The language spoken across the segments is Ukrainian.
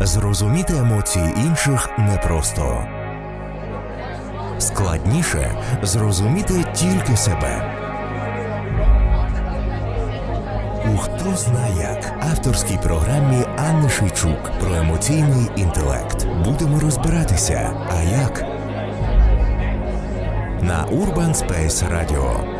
Зрозуміти емоції інших непросто. Складніше зрозуміти тільки себе. У хто зна як авторській програмі Анни Шийчук про емоційний інтелект. Будемо розбиратися. А як на Urban Space Radio.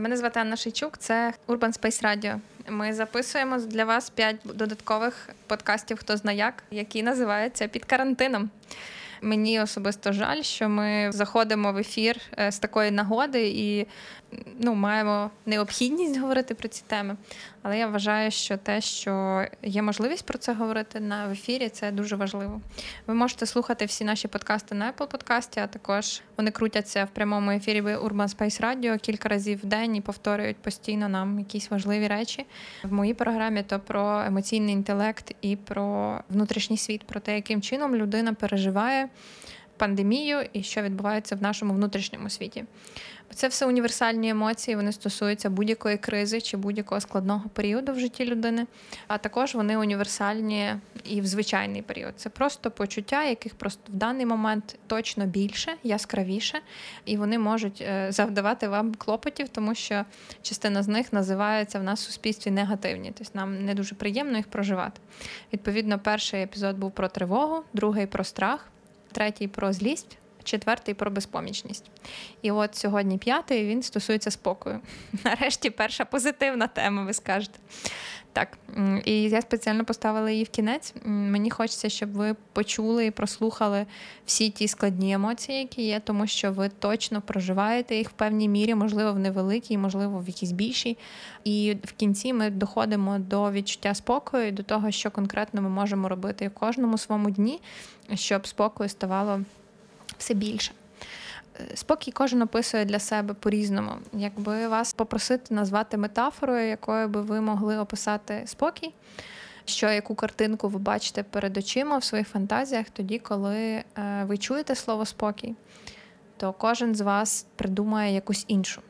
Мене звати Анна Шейчук, це Urban Space Radio. Ми записуємо для вас п'ять додаткових подкастів Хто зна як, які називаються під карантином. Мені особисто жаль, що ми заходимо в ефір е, з такої нагоди і ну, маємо необхідність говорити про ці теми. Але я вважаю, що те, що є можливість про це говорити на в ефірі, це дуже важливо. Ви можете слухати всі наші подкасти на Apple подкасті, а також вони крутяться в прямому ефірі Urban Space Radio кілька разів в день і повторюють постійно нам якісь важливі речі. В моїй програмі то про емоційний інтелект і про внутрішній світ, про те, яким чином людина переживає пандемію і що відбувається в нашому внутрішньому світі. Це все універсальні емоції, вони стосуються будь-якої кризи чи будь-якого складного періоду в житті людини, а також вони універсальні і в звичайний період. Це просто почуття, яких просто в даний момент точно більше, яскравіше, і вони можуть е, завдавати вам клопотів, тому що частина з них називається в нас в суспільстві негативні. Тобто нам не дуже приємно їх проживати. Відповідно, перший епізод був про тривогу, другий про страх, третій про злість четвертий про безпомічність. І от сьогодні п'ятий він стосується спокою. Нарешті перша позитивна тема, ви скажете. Так, і я спеціально поставила її в кінець. Мені хочеться, щоб ви почули і прослухали всі ті складні емоції, які є, тому що ви точно проживаєте їх в певній мірі, можливо, в невеликій, можливо, в якійсь більшій. І в кінці ми доходимо до відчуття спокою, до того, що конкретно ми можемо робити в кожному своєму дні, щоб спокою ставало все більше. Е, спокій кожен описує для себе по-різному. Якби вас попросити назвати метафорою, якою би ви могли описати спокій, що яку картинку ви бачите перед очима в своїх фантазіях, тоді, коли е, ви чуєте слово спокій, то кожен з вас придумає якусь іншу.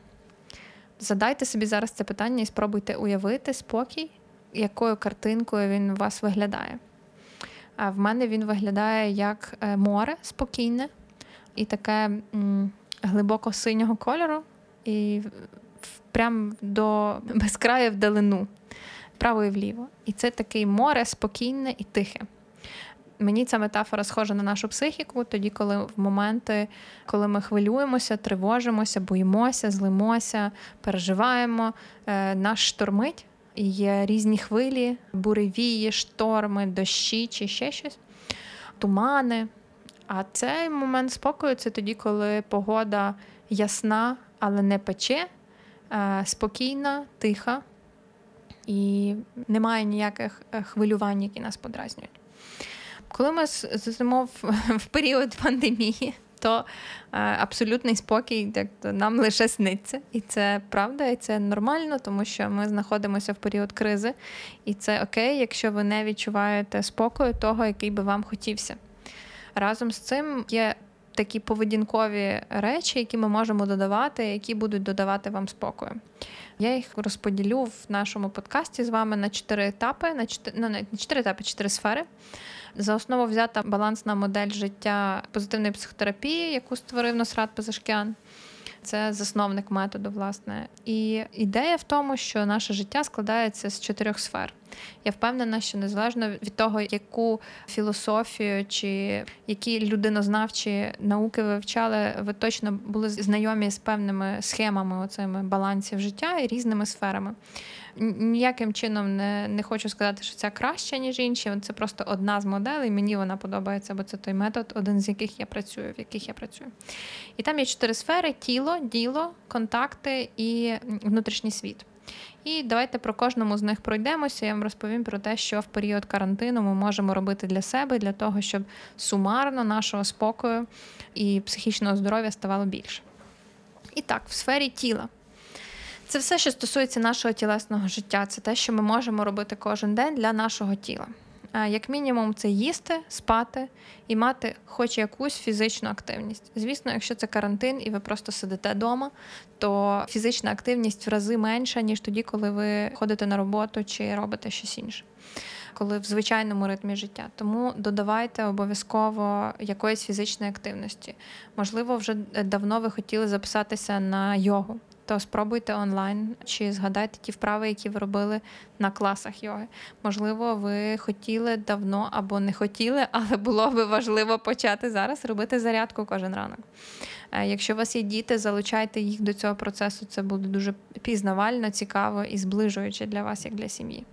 Задайте собі зараз це питання і спробуйте уявити спокій, якою картинкою він у вас виглядає. А в мене він виглядає як е, море спокійне і таке глибоко синього кольору, і прям до безкраю вдалину, вправо і вліво. І це таке море спокійне і тихе. Мені ця метафора схожа на нашу психіку, тоді, коли в моменти, коли ми хвилюємося, тривожимося, боїмося, злимося, переживаємо, е, нас штормить. І є різні хвилі, буревії, шторми, дощі чи ще щось, тумани. А цей момент спокою це тоді, коли погода ясна, але не пече, е, спокійна, тиха і немає ніяких е, хвилювань, які нас подразнюють. Коли ми зимо в період пандемії, то е, абсолютний спокій так, нам лише сниться. І це правда, і це нормально, тому що ми знаходимося в період кризи, і це окей, якщо ви не відчуваєте спокою того, який би вам хотівся. Разом з цим є такі поведінкові речі, які ми можемо додавати, які будуть додавати вам спокою. Я їх розподілю в нашому подкасті з вами на чотири етапи, на чотири, ну, не чотири етапи, чотири сфери. За основу взята балансна модель життя позитивної психотерапії, яку створив Носрат Пазашкян. Це засновник методу, власне. І ідея в тому, що наше життя складається з чотирьох сфер. Я впевнена, що незалежно від того, яку філософію чи які людинознавчі науки ви вивчали, ви точно були знайомі з певними схемами оцими балансів життя і різними сферами. Ніяким чином не не хочу сказати, що це краще, ніж інші. Це просто одна з моделей. Мені вона подобається, бо це той метод, один з яких я працюю, в яких я працюю. І там є чотири сфери: тіло, діло, контакти і внутрішній світ. І давайте про кожному з них пройдемося. Я вам розповім про те, що в період карантину ми можемо робити для себе, для того, щоб сумарно нашого спокою і психічного здоров'я ставало більше. І так, в сфері тіла. Це все, що стосується нашого тілесного життя, це те, що ми можемо робити кожен день для нашого тіла. Як мінімум, це їсти, спати і мати хоч якусь фізичну активність. Звісно, якщо це карантин і ви просто сидите вдома, то фізична активність в рази менша, ніж тоді, коли ви ходите на роботу чи робите щось інше. Коли в звичайному ритмі життя. Тому додавайте обов'язково якоїсь фізичної активності. Можливо, вже давно ви хотіли записатися на йогу то спробуйте онлайн чи згадайте ті вправи, які ви робили на класах йоги. Можливо, ви хотіли давно або не хотіли, але було би важливо почати зараз робити зарядку кожен ранок. Е, якщо у вас є діти, залучайте їх до цього процесу. Це буде дуже пізнавально, цікаво і зближуюче для вас, як для сім'ї.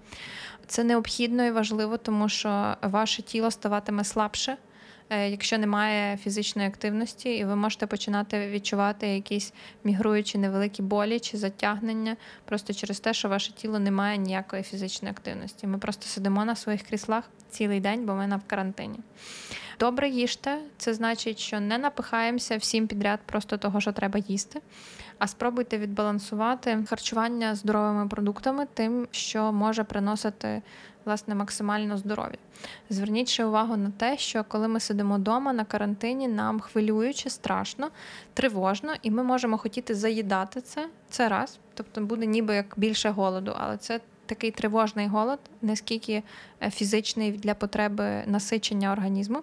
Це необхідно і важливо, тому що ваше тіло ставатиме слабше. Е, якщо немає фізичної активності, і ви можете починати відчувати якісь мігруючі невеликі болі чи затягнення, просто через те, що ваше тіло не має ніякої фізичної активності. Ми просто сидимо на своїх кріслах цілий день, бо ми на в карантині. Добре їжте, це значить, що не напихаємося всім підряд, просто того, що треба їсти. А спробуйте відбалансувати харчування здоровими продуктами, тим, що може приносити власне максимально здоров'я. Зверніть ще увагу на те, що коли ми сидимо вдома на карантині, нам хвилююче, страшно, тривожно, і ми можемо хотіти заїдати це. Це раз, тобто буде ніби як більше голоду, але це такий тривожний голод, не скільки е, фізичний для потреби насичення організму.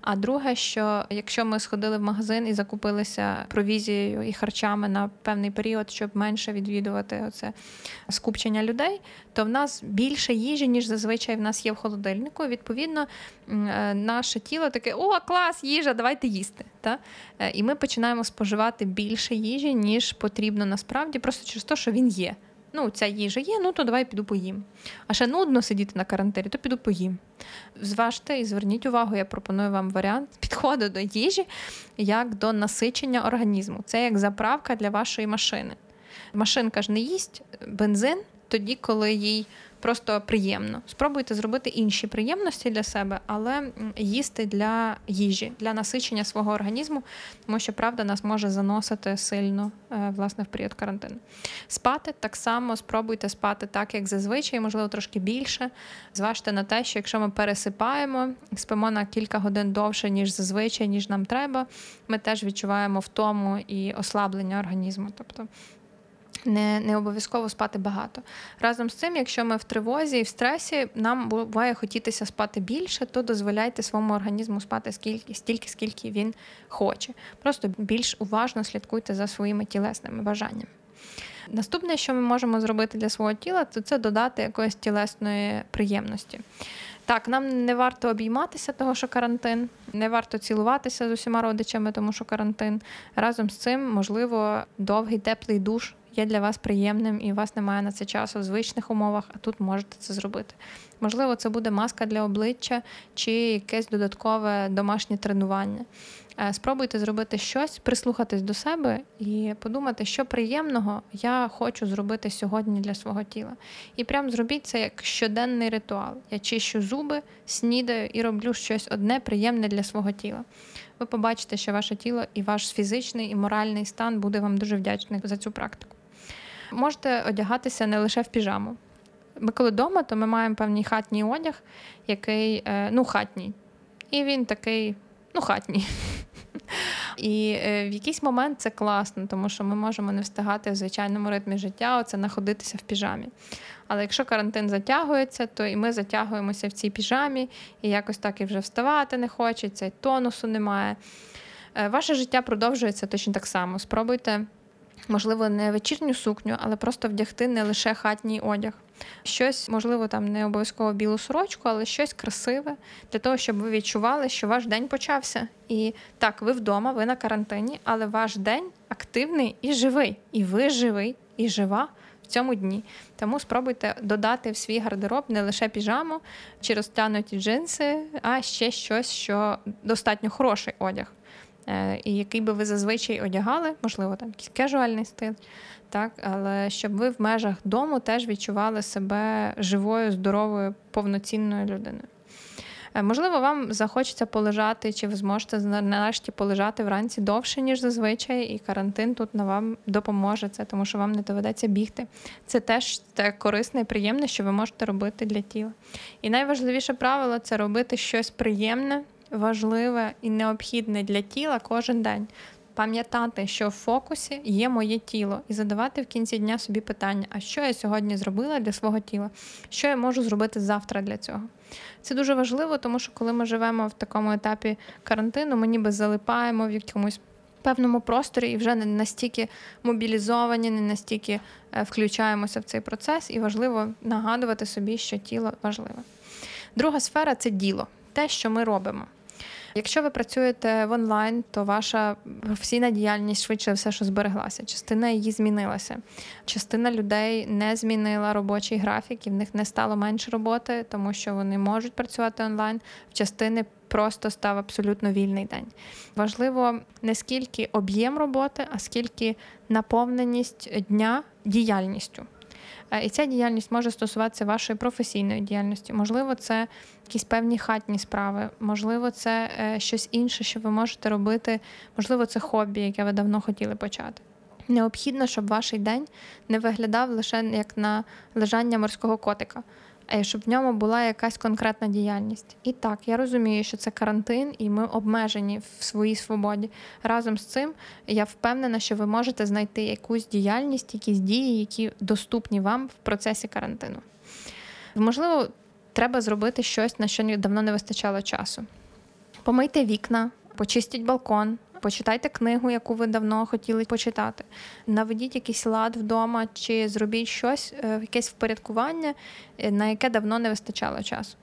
А друге, що якщо ми сходили в магазин і закупилися провізією і харчами на певний період, щоб менше відвідувати оце скупчення людей, то в нас більше їжі, ніж зазвичай в нас є в холодильнику. Відповідно, е, наше тіло таке: о, клас, їжа, давайте їсти. Та? Е, і ми починаємо споживати більше їжі, ніж потрібно насправді, просто через те, що він є ну, ця їжа є, ну то давай піду поїм. А ще нудно сидіти на карантині, то піду поїм. Зважте і зверніть увагу, я пропоную вам варіант підходу до їжі як до насичення організму. Це як заправка для вашої машини. Машинка ж не їсть бензин тоді, коли їй просто приємно. Спробуйте зробити інші приємності для себе, але їсти для їжі, для насичення свого організму, тому що правда нас може заносити сильно е, власне в період карантину. Спати так само спробуйте спати так, як зазвичай, можливо, трошки більше. Зважте на те, що якщо ми пересипаємо, спимо на кілька годин довше, ніж зазвичай, ніж нам треба, ми теж відчуваємо втому і ослаблення організму. Тобто не не обов'язково спати багато. Разом з цим, якщо ми в тривозі і в стресі, нам буває хотітися спати більше, то дозволяйте своєму організму спати скільки, стільки, скільки він хоче. Просто більш уважно слідкуйте за своїми тілесними бажаннями. Наступне, що ми можемо зробити для свого тіла, то це додати якоїсь тілесної приємності. Так, нам не варто обійматися, того що карантин, не варто цілуватися з усіма родичами, тому що карантин. Разом з цим, можливо, довгий теплий душ є для вас приємним і у вас немає на це часу в звичних умовах, а тут можете це зробити. Можливо, це буде маска для обличчя чи якесь додаткове домашнє тренування. Е, спробуйте зробити щось, прислухатись до себе і подумати, що приємного я хочу зробити сьогодні для свого тіла. І прям зробіть це як щоденний ритуал. Я чищу зуби, снідаю і роблю щось одне приємне для свого тіла. Ви побачите, що ваше тіло і ваш фізичний і моральний стан буде вам дуже вдячний за цю практику. Можете одягатися не лише в піжаму. Ми коли вдома, то ми маємо певний хатній одяг, який е, ну, хатній. І він такий, ну, хатній. І е, в якийсь момент це класно, тому що ми можемо не встигати в звичайному ритмі життя, оце знаходитися в піжамі. Але якщо карантин затягується, то і ми затягуємося в цій піжамі, і якось так і вже вставати не хочеться, і тонусу немає. Е, ваше життя продовжується точно так само. Спробуйте можливо, не вечірню сукню, але просто вдягти не лише хатній одяг. Щось, можливо, там не обов'язково білу сорочку, але щось красиве для того, щоб ви відчували, що ваш день почався. І так, ви вдома, ви на карантині, але ваш день активний і живий. І ви живий, і жива в цьому дні. Тому спробуйте додати в свій гардероб не лише піжаму чи розтягнуті джинси, а ще щось, що достатньо хороший одяг. Е, і який би ви зазвичай одягали, можливо, там якийсь кежуальний стиль, так, але щоб ви в межах дому теж відчували себе живою, здоровою, повноцінною людиною. Е, можливо, вам захочеться полежати, чи ви зможете нарешті полежати вранці довше, ніж зазвичай, і карантин тут на вам допоможе це, тому що вам не доведеться бігти. Це теж те корисне і приємне, що ви можете робити для тіла. І найважливіше правило це робити щось приємне, важливе і необхідне для тіла кожен день пам'ятати, що в фокусі є моє тіло, і задавати в кінці дня собі питання: а що я сьогодні зробила для свого тіла? Що я можу зробити завтра для цього? Це дуже важливо, тому що коли ми живемо в такому етапі карантину, ми ніби залипаємо в якомусь. Певному просторі і вже не настільки мобілізовані, не настільки е, включаємося в цей процес, і важливо нагадувати собі, що тіло важливе. Друга сфера це діло, те, що ми робимо. Якщо ви працюєте в онлайн, то ваша професійна діяльність швидше все, що збереглася. Частина її змінилася. Частина людей не змінила робочий графік, і в них не стало менше роботи, тому що вони можуть працювати онлайн. В частини просто став абсолютно вільний день. Важливо не скільки об'єм роботи, а скільки наповненість дня діяльністю. Е, і ця діяльність може стосуватися вашої професійної діяльності. Можливо, це якісь певні хатні справи, можливо, це е, щось інше, що ви можете робити, можливо, це хобі, яке ви давно хотіли почати. Необхідно, щоб ваш день не виглядав лише як на лежання морського котика. Е, щоб в ньому була якась конкретна діяльність. І так, я розумію, що це карантин, і ми обмежені в своїй свободі. Разом з цим я впевнена, що ви можете знайти якусь діяльність, якісь дії, які доступні вам в процесі карантину. Можливо, треба зробити щось, на що давно не вистачало часу. Помийте вікна, почистіть балкон, почитайте книгу, яку ви давно хотіли почитати. Наведіть якийсь лад вдома, чи зробіть щось, е, якесь впорядкування, е, на яке давно не вистачало часу.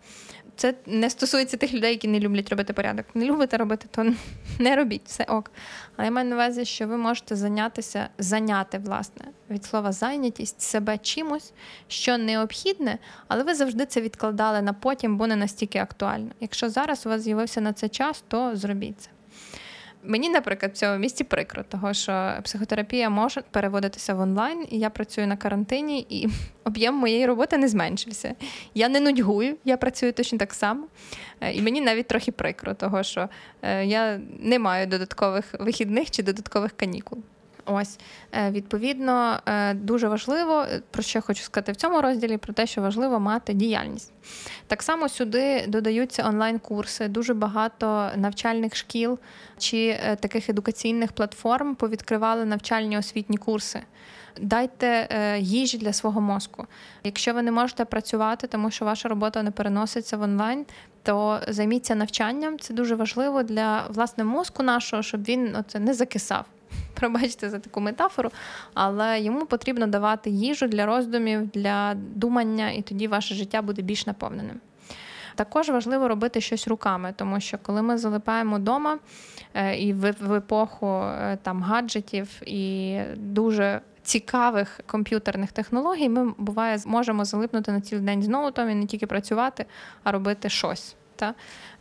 Це не стосується тих людей, які не люблять робити порядок. Не любите робити, то не робіть все ок. Але я маю на увазі, що ви можете зайнятися, зайняти, власне, від слова зайнятість себе чимось, що необхідне, але ви завжди це відкладали на потім, бо не настільки актуально. Якщо зараз у вас з'явився на це час, то зробіть це. Мені, наприклад, в цьому місці прикро, того що психотерапія може переводитися в онлайн, і я працюю на карантині, і об'єм моєї роботи не зменшився. Я не нудьгую, я працюю точно так само. Е, і мені навіть трохи прикро, того що е, я не маю додаткових вихідних чи додаткових канікул. Ось е, відповідно е, дуже важливо, е, про що хочу сказати в цьому розділі, про те, що важливо мати діяльність. Так само сюди додаються онлайн-курси, дуже багато навчальних шкіл чи таких едукаційних платформ повідкривали навчальні освітні курси. Дайте їжі для свого мозку. Якщо ви не можете працювати, тому що ваша робота не переноситься в онлайн, то займіться навчанням. Це дуже важливо для власне мозку нашого, щоб він оце не закисав. Пробачте за таку метафору, але йому потрібно давати їжу для роздумів, для думання, і тоді ваше життя буде більш наповненим. Також важливо робити щось руками, тому що коли ми залипаємо вдома е, і в епоху е, там гаджетів і дуже цікавих комп'ютерних технологій, ми буває можемо залипнути на цілий день знову там і не тільки працювати, а робити щось. Та?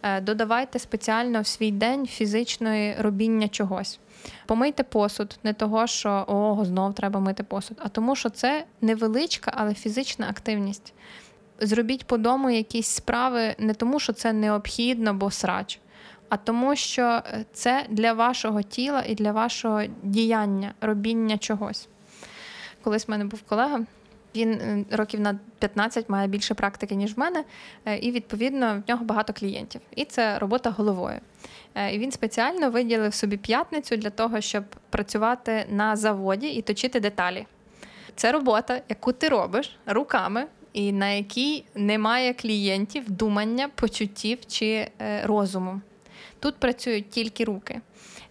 Е, додавайте спеціально в свій день фізичної робіння чогось. Помийте посуд, не того, що ого, знов треба мити посуд, а тому, що це невеличка, але фізична активність. Зробіть по дому якісь справи не тому, що це необхідно, бо срач, а тому, що це для вашого тіла і для вашого діяння, робіння чогось. Колись в мене був колега. Він е, років на 15 має більше практики, ніж в мене, е, і відповідно в нього багато клієнтів. І це робота головою. Е, і він спеціально виділив собі п'ятницю для того, щоб працювати на заводі і точити деталі. Це робота, яку ти робиш руками, і на якій немає клієнтів, думання, почуттів чи розуму. Тут працюють тільки руки.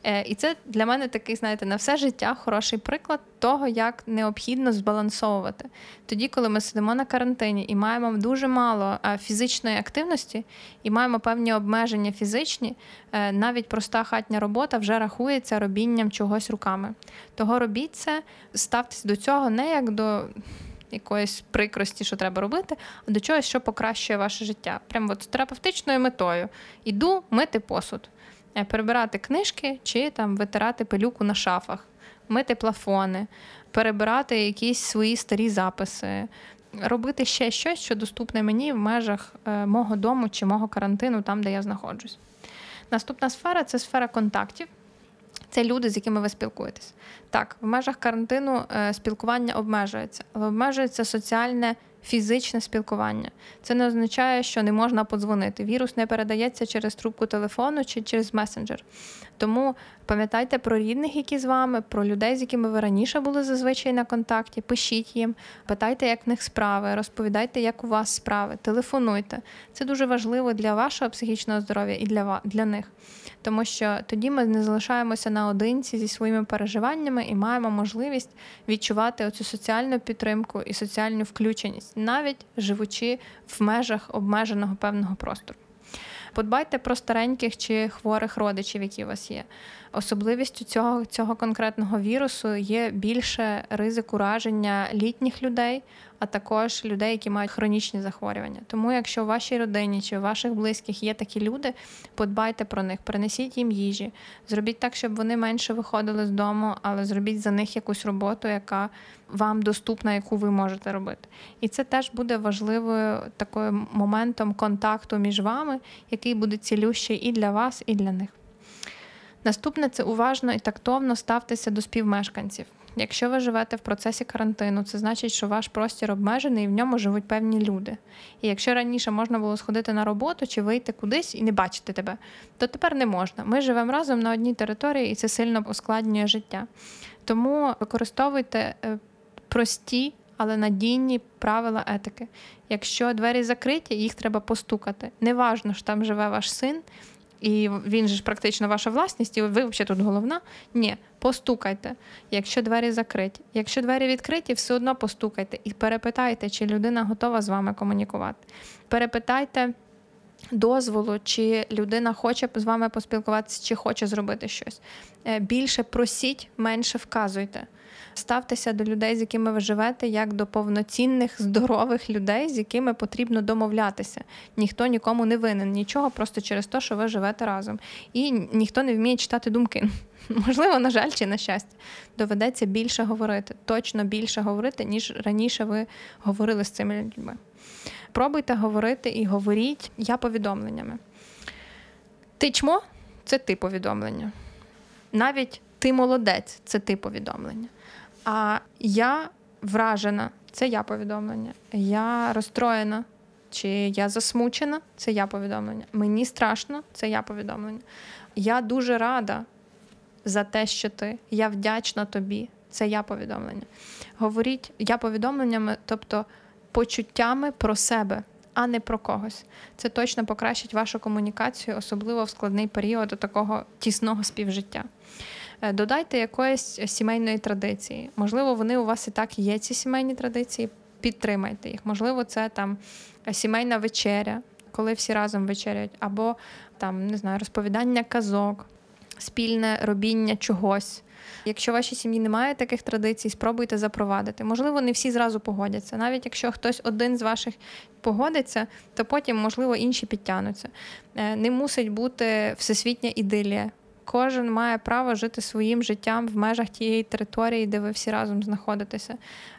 Е, і це для мене такий, знаєте, на все життя хороший приклад того, як необхідно збалансовувати. Тоді, коли ми сидимо на карантині і маємо дуже мало е, фізичної активності, і маємо певні обмеження фізичні, е, навіть проста хатня робота вже рахується робінням чогось руками. Того робіть це, ставтесь до цього не як до. Якоїсь прикрості, що треба робити, а до чогось, що покращує ваше життя. Прямо от з терапевтичною метою. Іду мити посуд. Е, перебирати книжки чи там витирати пилюку на шафах, мити плафони, перебирати якісь свої старі записи, робити ще щось, що доступне мені в межах е, мого дому чи мого карантину, там, де я знаходжусь. Наступна сфера це сфера контактів. Це люди, з якими ви спілкуєтесь. Так, в межах карантину е, спілкування обмежується, але обмежується соціальне фізичне спілкування. Це не означає, що не можна подзвонити. Вірус не передається через трубку телефону чи через месенджер. Тому пам'ятайте про рідних, які з вами, про людей, з якими ви раніше були зазвичай на контакті. Пишіть їм, питайте, як в них справи, розповідайте, як у вас справи, телефонуйте. Це дуже важливо для вашого психічного здоров'я і для, для них. Тому що тоді ми не залишаємося наодинці зі своїми переживаннями і маємо можливість відчувати оцю соціальну підтримку і соціальну включеність, навіть живучи в межах обмеженого певного простору. Подбайте про стареньких чи хворих родичів, які у вас є. Особливістю цього цього конкретного вірусу є більше ризик ураження літніх людей, а також людей, які мають хронічні захворювання. Тому, якщо у вашій родині чи у ваших близьких є такі люди, подбайте про них, принесіть їм їжі, зробіть так, щоб вони менше виходили з дому, але зробіть за них якусь роботу, яка вам доступна, яку ви можете робити. І це теж буде важливою такою моментом контакту між вами, який буде цілющий і для вас, і для них. Наступне це уважно і тактовно ставтеся до співмешканців. Якщо ви живете в процесі карантину, це значить, що ваш простір обмежений і в ньому живуть певні люди. І якщо раніше можна було сходити на роботу чи вийти кудись і не бачити тебе, то тепер не можна. Ми живемо разом на одній території, і це сильно ускладнює життя. Тому використовуйте е, прості. Але надійні правила етики. Якщо двері закриті, їх треба постукати. Неважно, що там живе ваш син, і він же ж практично ваша власність, і ви взагалі тут головна. Ні, постукайте, якщо двері закриті. Якщо двері відкриті, все одно постукайте і перепитайте, чи людина готова з вами комунікувати. Перепитайте. Дозволу, чи людина хоче з вами поспілкуватися, чи хоче зробити щось. Е, більше просіть, менше вказуйте. Ставтеся до людей, з якими ви живете, як до повноцінних, здорових людей, з якими потрібно домовлятися. Ніхто нікому не винен нічого, просто через те, що ви живете разом. І ніхто не вміє читати думки. Можливо, на жаль, чи на щастя, доведеться більше говорити, точно більше говорити, ніж раніше ви говорили з цими людьми. Пробуйте говорити і говоріть я повідомленнями. Ти чмо це ти повідомлення. Навіть ти молодець це ти повідомлення. А я вражена це я повідомлення. Я розстроєна, чи я засмучена це я повідомлення. Мені страшно це я повідомлення. Я дуже рада за те, що ти. Я вдячна тобі. Це я повідомлення. Говоріть я повідомленнями, тобто почуттями про себе, а не про когось. Це точно покращить вашу комунікацію, особливо в складний період такого тісного співжиття. Е, додайте якоїсь сімейної традиції. Можливо, вони у вас і так є, ці сімейні традиції. Підтримайте їх. Можливо, це там сімейна вечеря, коли всі разом вечеряють, або там не знаю, розповідання казок, спільне робіння чогось. Якщо в вашій сім'ї немає таких традицій, спробуйте запровадити. Можливо, не всі зразу погодяться. Навіть якщо хтось один з ваших погодиться, то потім, можливо, інші підтягнуться. Е, не мусить бути всесвітня ідилія. Кожен має право жити своїм життям в межах тієї території, де ви всі разом знаходитеся.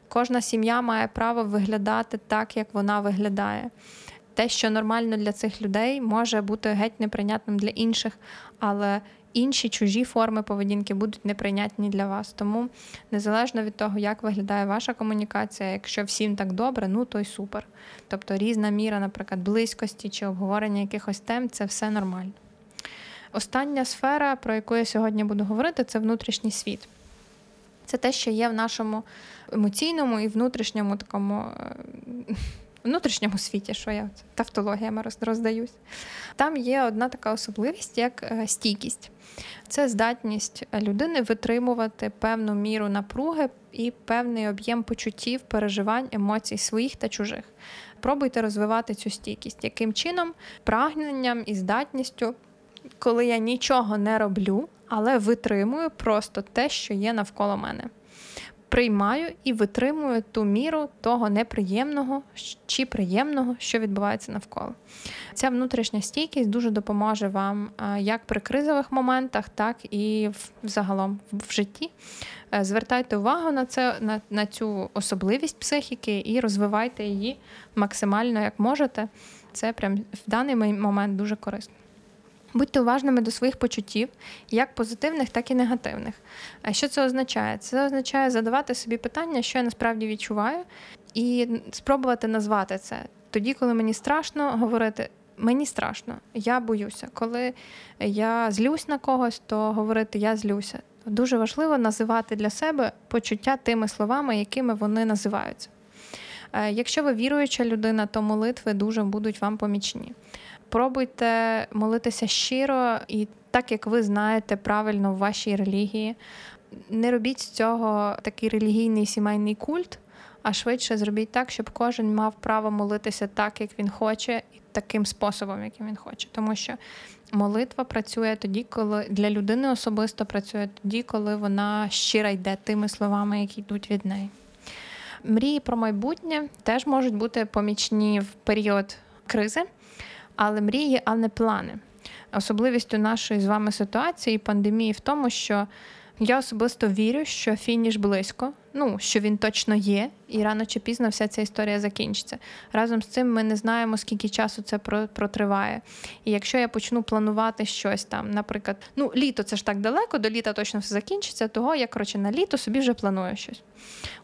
Кожна сім'я має право виглядати так, як вона виглядає. Те, що нормально для цих людей, може бути геть неприйнятним для інших, але інші чужі форми поведінки будуть неприйнятні для вас. Тому незалежно від того, як виглядає ваша комунікація, якщо всім так добре, ну то й супер. Тобто різна міра, наприклад, близькості чи обговорення якихось тем це все нормально. Остання сфера, про яку я сьогодні буду говорити, це внутрішній світ. Це те, що є в нашому емоційному і внутрішньому такому е, внутрішньому світі, що я тавтологіями роздаюсь. Там є одна така особливість, як е, стійкість. Це здатність людини витримувати певну міру напруги і певний об'єм почуттів, переживань, емоцій своїх та чужих. Пробуйте розвивати цю стійкість, яким чином прагненням і здатністю коли я нічого не роблю, але витримую просто те, що є навколо мене. Приймаю і витримую ту міру того неприємного чи приємного, що відбувається навколо. Ця внутрішня стійкість дуже допоможе вам як при кризових моментах, так і загалом в житті. Е, звертайте увагу на це, на, на цю особливість психіки і розвивайте її максимально як можете. Це прям в даний момент дуже корисно. Будьте уважними до своїх почуттів, як позитивних, так і негативних. А що це означає? Це означає задавати собі питання, що я насправді відчуваю, і спробувати назвати це. Тоді, коли мені страшно, говорити мені страшно, я боюся. Коли я злюсь на когось, то говорити я злюся. Дуже важливо називати для себе почуття тими словами, якими вони називаються. Е, якщо ви віруюча людина, то молитви дуже будуть вам помічні. Пробуйте молитися щиро і так, як ви знаєте правильно в вашій релігії. Не робіть з цього такий релігійний сімейний культ, а швидше зробіть так, щоб кожен мав право молитися так, як він хоче, і таким способом, яким він хоче. Тому що молитва працює тоді, коли для людини особисто працює тоді, коли вона щира йде тими словами, які йдуть від неї. Мрії про майбутнє теж можуть бути помічні в період кризи, але мрії, а не плани. Особливістю нашої з вами ситуації пандемії в тому, що я особисто вірю, що фініш близько, ну що він точно є, і рано чи пізно вся ця історія закінчиться. Разом з цим ми не знаємо, скільки часу це протриває. І якщо я почну планувати щось там, наприклад, ну літо це ж так далеко, до літа точно все закінчиться, того я коротше на літо собі вже планую щось.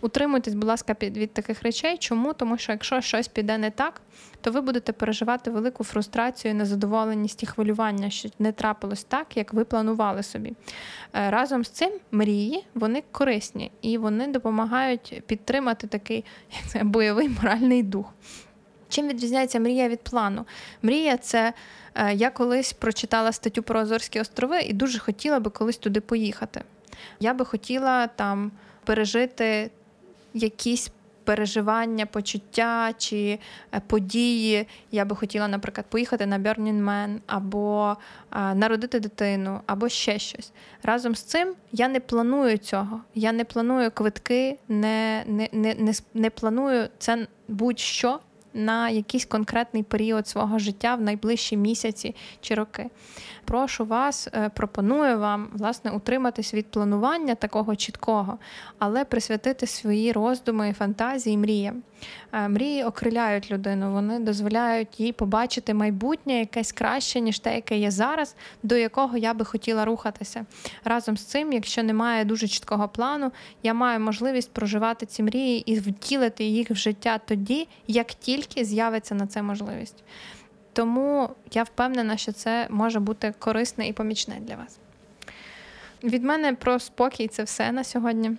Утримуйтесь, будь ласка, від таких речей. Чому? Тому що якщо щось піде не так, то ви будете переживати велику фрустрацію, незадоволеність і хвилювання, що не трапилось так, як ви планували собі. Е, разом з цим мрії вони корисні і вони допомагають підтримати такий як це, бойовий моральний дух. Чим відрізняється мрія від плану? Мрія це е, я колись прочитала статтю про Азорські острови і дуже хотіла би колись туди поїхати. Я би хотіла там пережити якісь переживання, почуття чи е, події. Я би хотіла, наприклад, поїхати на Burning Man, або народити дитину, або ще щось. Разом з цим я не планую цього. Я не планую квитки, не, не, не, не планую це будь-що. На якийсь конкретний період свого життя в найближчі місяці чи роки прошу вас, е, пропоную вам власне утриматись від планування такого чіткого, але присвятити свої роздуми, фантазії, мріям. Е, мрії окриляють людину, вони дозволяють їй побачити майбутнє якесь краще, ніж те, яке є зараз, до якого я би хотіла рухатися. Разом з цим, якщо немає дуже чіткого плану, я маю можливість проживати ці мрії і втілити їх в життя тоді, як тільки з'явиться на це можливість. Тому я впевнена, що це може бути корисне і помічне для вас. Від мене про спокій це все на сьогодні.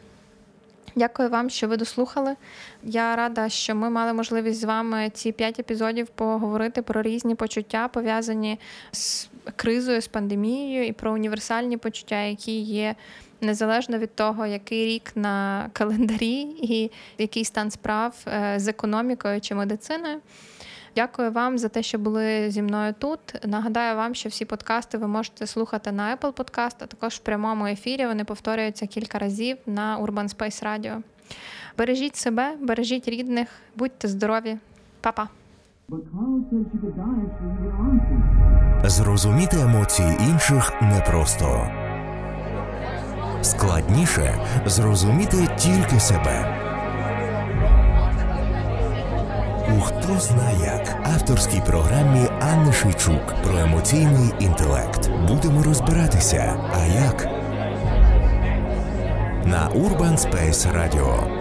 Дякую вам, що ви дослухали. Я рада, що ми мали можливість з вами ці п'ять епізодів поговорити про різні почуття, пов'язані з кризою, з пандемією, і про універсальні почуття, які є незалежно від того, який рік на календарі і який стан справ е, з економікою чи медициною. Дякую вам за те, що були зі мною тут. Нагадаю вам, що всі подкасти ви можете слухати на Apple Podcast, а також в прямому ефірі. Вони повторюються кілька разів на Urban Space Radio. Бережіть себе, бережіть рідних, будьте здорові, Па-па! Зрозуміти емоції інших непросто. Складніше зрозуміти тільки себе. У хто зна як авторській програмі Анни Шейчук про емоційний інтелект. Будемо розбиратися. А як? На Urban Space Radio